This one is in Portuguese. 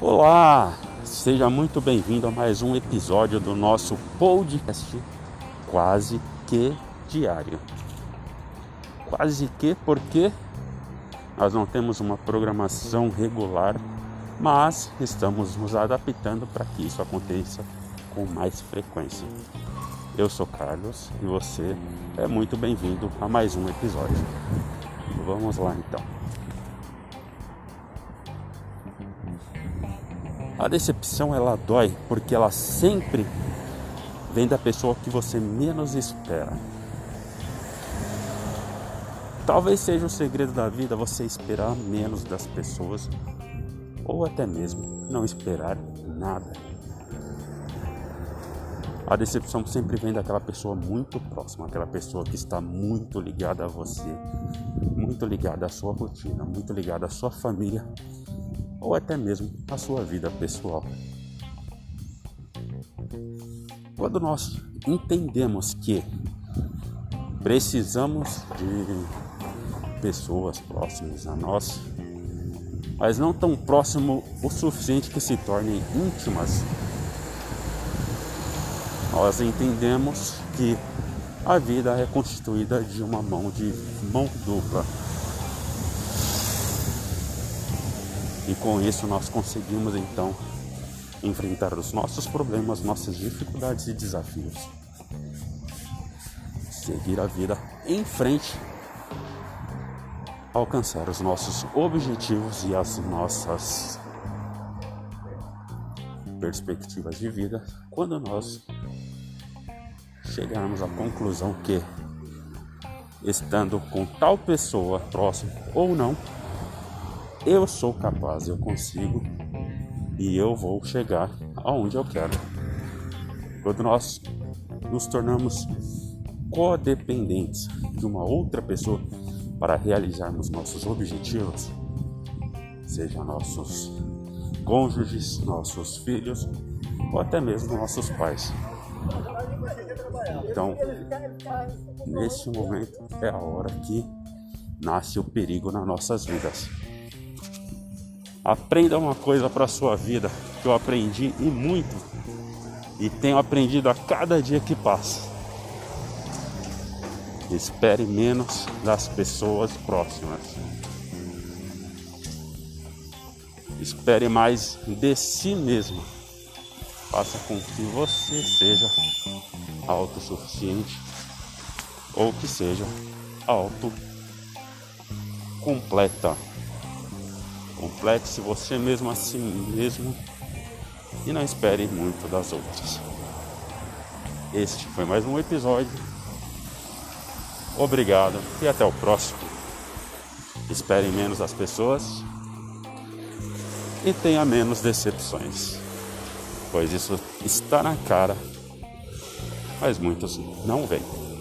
Olá, seja muito bem-vindo a mais um episódio do nosso podcast Quase que Diário. Quase que porque nós não temos uma programação regular, mas estamos nos adaptando para que isso aconteça com mais frequência. Eu sou Carlos e você é muito bem-vindo a mais um episódio. Vamos lá então. A decepção ela dói porque ela sempre vem da pessoa que você menos espera. Talvez seja o segredo da vida você esperar menos das pessoas ou até mesmo não esperar nada. A decepção sempre vem daquela pessoa muito próxima, aquela pessoa que está muito ligada a você, muito ligada à sua rotina, muito ligada à sua família ou até mesmo à sua vida pessoal. Quando nós entendemos que precisamos de pessoas próximas a nós, mas não tão próximo o suficiente que se tornem íntimas, nós entendemos que a vida é constituída de uma mão de mão dupla. E com isso nós conseguimos então enfrentar os nossos problemas, nossas dificuldades e desafios. Seguir a vida em frente, alcançar os nossos objetivos e as nossas perspectivas de vida quando nós chegarmos à conclusão que, estando com tal pessoa próximo ou não, eu sou capaz, eu consigo e eu vou chegar aonde eu quero. Quando nós nos tornamos codependentes de uma outra pessoa para realizarmos nossos objetivos, seja nossos cônjuges, nossos filhos ou até mesmo nossos pais. Então, nesse momento é a hora que nasce o perigo nas nossas vidas. Aprenda uma coisa para a sua vida que eu aprendi e muito e tenho aprendido a cada dia que passa. Espere menos das pessoas próximas. Espere mais de si mesmo. Faça com que você seja autossuficiente ou que seja auto completa. Complete-se você mesmo a si mesmo e não espere muito das outras. Este foi mais um episódio. Obrigado e até o próximo. Espere menos as pessoas e tenha menos decepções, pois isso está na cara, mas muitos não veem.